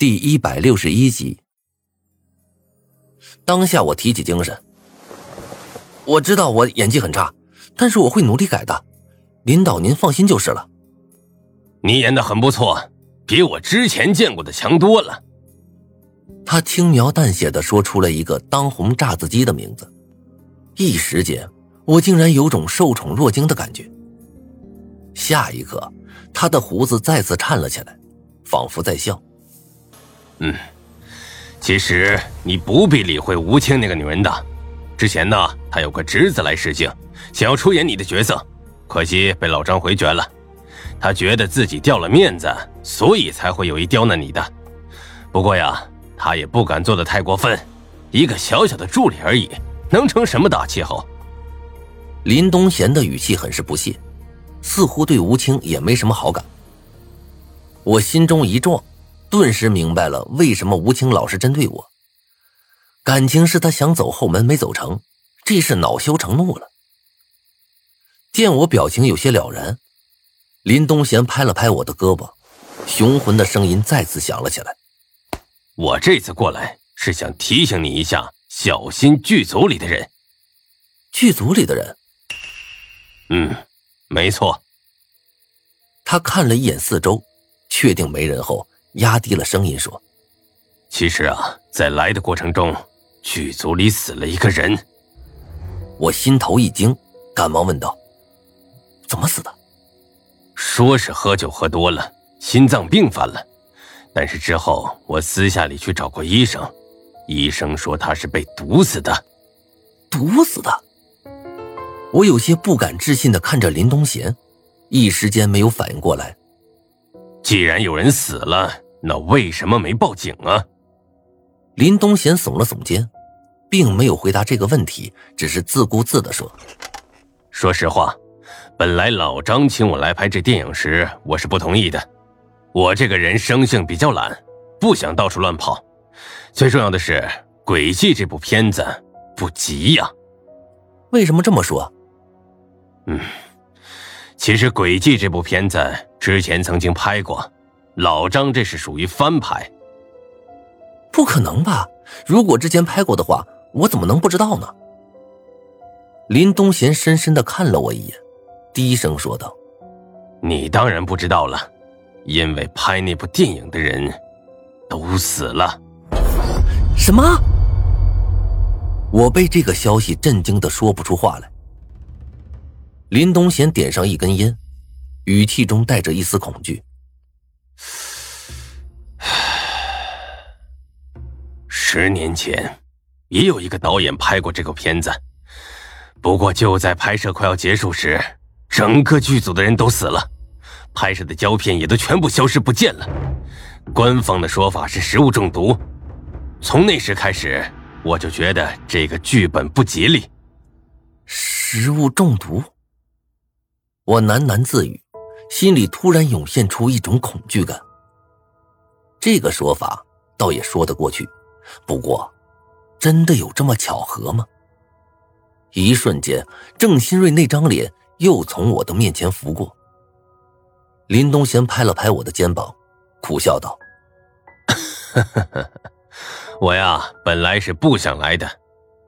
第一百六十一集。当下我提起精神，我知道我演技很差，但是我会努力改的。领导，您放心就是了。你演的很不错，比我之前见过的强多了。他轻描淡写的说出了一个当红炸子鸡的名字，一时间我竟然有种受宠若惊的感觉。下一刻，他的胡子再次颤了起来，仿佛在笑。嗯，其实你不必理会吴青那个女人的。之前呢，她有个侄子来试镜，想要出演你的角色，可惜被老张回绝了。他觉得自己掉了面子，所以才会有意刁难你的。不过呀，他也不敢做的太过分，一个小小的助理而已，能成什么大气候？林东贤的语气很是不屑。似乎对吴青也没什么好感。我心中一撞，顿时明白了为什么吴青老是针对我。感情是他想走后门没走成，这是恼羞成怒了。见我表情有些了然，林东贤拍了拍我的胳膊，雄浑的声音再次响了起来：“我这次过来是想提醒你一下，小心剧组里的人。剧组里的人？嗯。”没错。他看了一眼四周，确定没人后，压低了声音说：“其实啊，在来的过程中，剧组里死了一个人。”我心头一惊，赶忙问道：“怎么死的？”说是喝酒喝多了，心脏病犯了。但是之后我私下里去找过医生，医生说他是被毒死的。毒死的。我有些不敢置信的看着林东贤，一时间没有反应过来。既然有人死了，那为什么没报警啊？林东贤耸了耸肩，并没有回答这个问题，只是自顾自的说：“说实话，本来老张请我来拍这电影时，我是不同意的。我这个人生性比较懒，不想到处乱跑。最重要的是，《诡计》这部片子不急呀。为什么这么说？”嗯，其实《轨迹》这部片子之前曾经拍过，老张这是属于翻拍。不可能吧？如果之前拍过的话，我怎么能不知道呢？林东贤深深的看了我一眼，低声说道：“你当然不知道了，因为拍那部电影的人都死了。”什么？我被这个消息震惊的说不出话来。林东贤点上一根烟，语气中带着一丝恐惧。十年前，也有一个导演拍过这个片子，不过就在拍摄快要结束时，整个剧组的人都死了，拍摄的胶片也都全部消失不见了。官方的说法是食物中毒。从那时开始，我就觉得这个剧本不吉利。食物中毒。我喃喃自语，心里突然涌现出一种恐惧感。这个说法倒也说得过去，不过，真的有这么巧合吗？一瞬间，郑新瑞那张脸又从我的面前拂过。林东贤拍了拍我的肩膀，苦笑道：“我呀，本来是不想来的，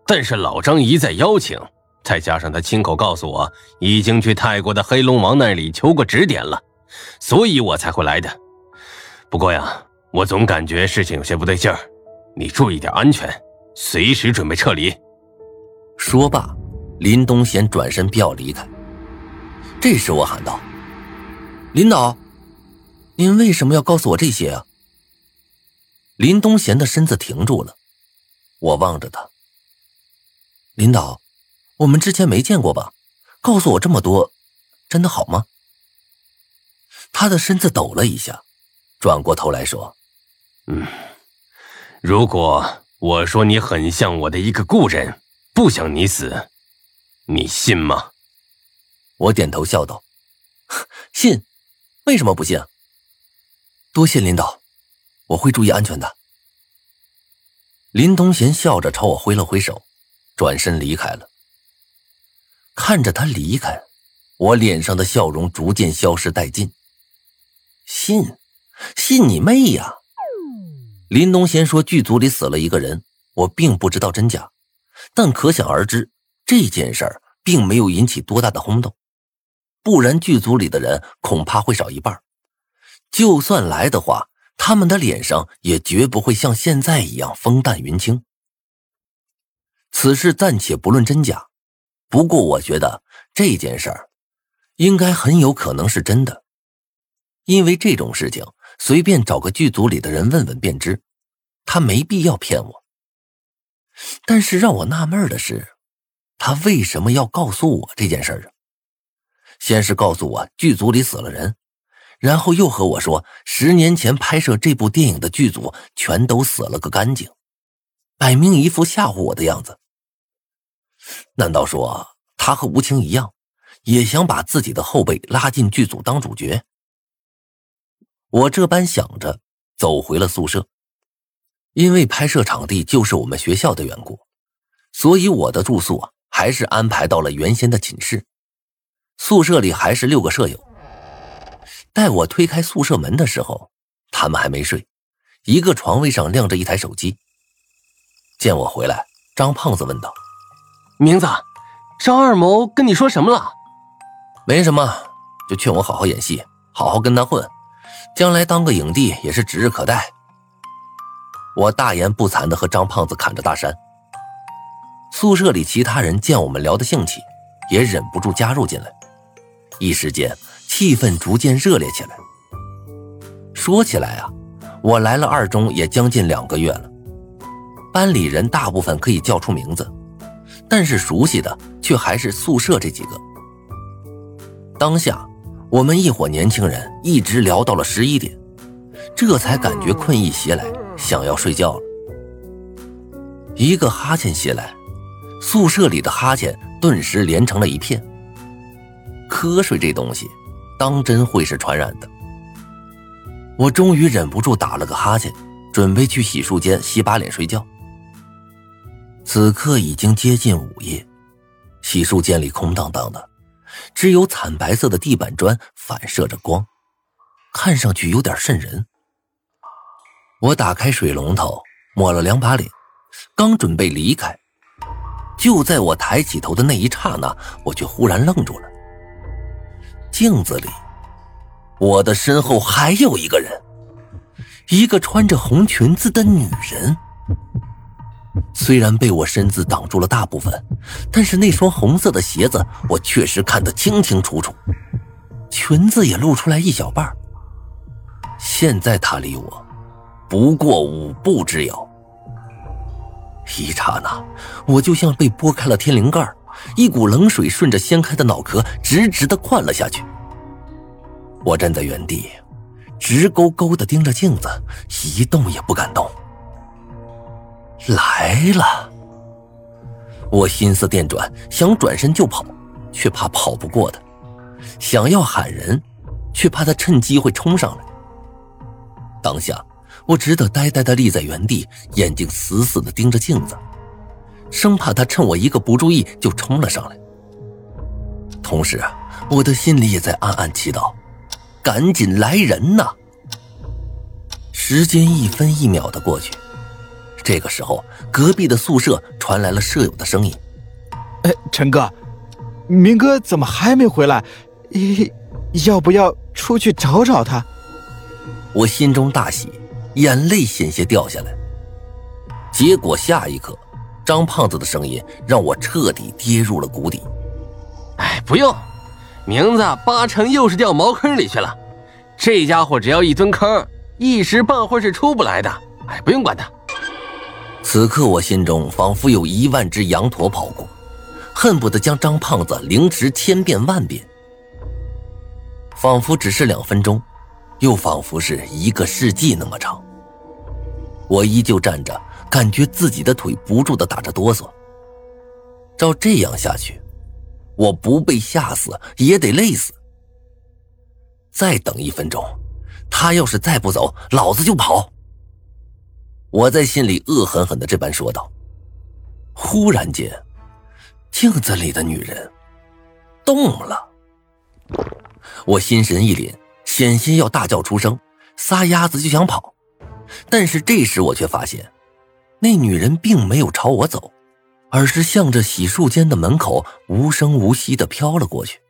但是老张一再邀请。”再加上他亲口告诉我，已经去泰国的黑龙王那里求过指点了，所以我才会来的。不过呀，我总感觉事情有些不对劲儿，你注意点安全，随时准备撤离。说罢，林东贤转身便要离开。这时我喊道：“领导，您为什么要告诉我这些啊？”林东贤的身子停住了，我望着他，领导。我们之前没见过吧？告诉我这么多，真的好吗？他的身子抖了一下，转过头来说：“嗯，如果我说你很像我的一个故人，不想你死，你信吗？”我点头笑道：“ 信，为什么不信？多谢领导，我会注意安全的。”林东贤笑着朝我挥了挥手，转身离开了。看着他离开，我脸上的笑容逐渐消失殆尽。信，信你妹呀！林东贤说剧组里死了一个人，我并不知道真假，但可想而知，这件事儿并没有引起多大的轰动，不然剧组里的人恐怕会少一半。就算来的话，他们的脸上也绝不会像现在一样风淡云轻。此事暂且不论真假，不过我觉得这件事儿应该很有可能是真的，因为这种事情。随便找个剧组里的人问问便知，他没必要骗我。但是让我纳闷的是，他为什么要告诉我这件事啊？先是告诉我剧组里死了人，然后又和我说十年前拍摄这部电影的剧组全都死了个干净，摆明一副吓唬我的样子。难道说他和吴青一样，也想把自己的后辈拉进剧组当主角？我这般想着，走回了宿舍。因为拍摄场地就是我们学校的缘故，所以我的住宿啊还是安排到了原先的寝室。宿舍里还是六个舍友。待我推开宿舍门的时候，他们还没睡，一个床位上亮着一台手机。见我回来，张胖子问道：“名字，张二谋跟你说什么了？没什么，就劝我好好演戏，好好跟他混。”将来当个影帝也是指日可待。我大言不惭的和张胖子侃着大山。宿舍里其他人见我们聊得兴起，也忍不住加入进来。一时间，气氛逐渐热烈起来。说起来啊，我来了二中也将近两个月了，班里人大部分可以叫出名字，但是熟悉的却还是宿舍这几个。当下。我们一伙年轻人一直聊到了十一点，这才感觉困意袭来，想要睡觉了。一个哈欠袭来，宿舍里的哈欠顿时连成了一片。瞌睡这东西，当真会是传染的。我终于忍不住打了个哈欠，准备去洗漱间洗把脸睡觉。此刻已经接近午夜，洗漱间里空荡荡的。只有惨白色的地板砖反射着光，看上去有点瘆人。我打开水龙头，抹了两把脸，刚准备离开，就在我抬起头的那一刹那，我却忽然愣住了。镜子里，我的身后还有一个人，一个穿着红裙子的女人。虽然被我身子挡住了大部分，但是那双红色的鞋子我确实看得清清楚楚，裙子也露出来一小半。现在他离我不过五步之遥，一刹那，我就像被拨开了天灵盖，一股冷水顺着掀开的脑壳直直的灌了下去。我站在原地，直勾勾的盯着镜子，一动也不敢动。来了！我心思电转，想转身就跑，却怕跑不过他；想要喊人，却怕他趁机会冲上来。当下，我只得呆呆的立在原地，眼睛死死的盯着镜子，生怕他趁我一个不注意就冲了上来。同时，我的心里也在暗暗祈祷：赶紧来人呐！时间一分一秒的过去。这个时候，隔壁的宿舍传来了舍友的声音：“哎，陈哥，明哥怎么还没回来？要不要出去找找他？”我心中大喜，眼泪险些掉下来。结果下一刻，张胖子的声音让我彻底跌入了谷底。“哎，不用，名字八成又是掉茅坑里去了。这家伙只要一蹲坑，一时半会是出不来的。哎，不用管他。”此刻我心中仿佛有一万只羊驼跑过，恨不得将张胖子凌迟千遍万遍。仿佛只是两分钟，又仿佛是一个世纪那么长。我依旧站着，感觉自己的腿不住的打着哆嗦。照这样下去，我不被吓死也得累死。再等一分钟，他要是再不走，老子就跑。我在心里恶狠狠的这般说道。忽然间，镜子里的女人动了。我心神一凛，险些要大叫出声，撒丫子就想跑，但是这时我却发现，那女人并没有朝我走，而是向着洗漱间的门口无声无息的飘了过去。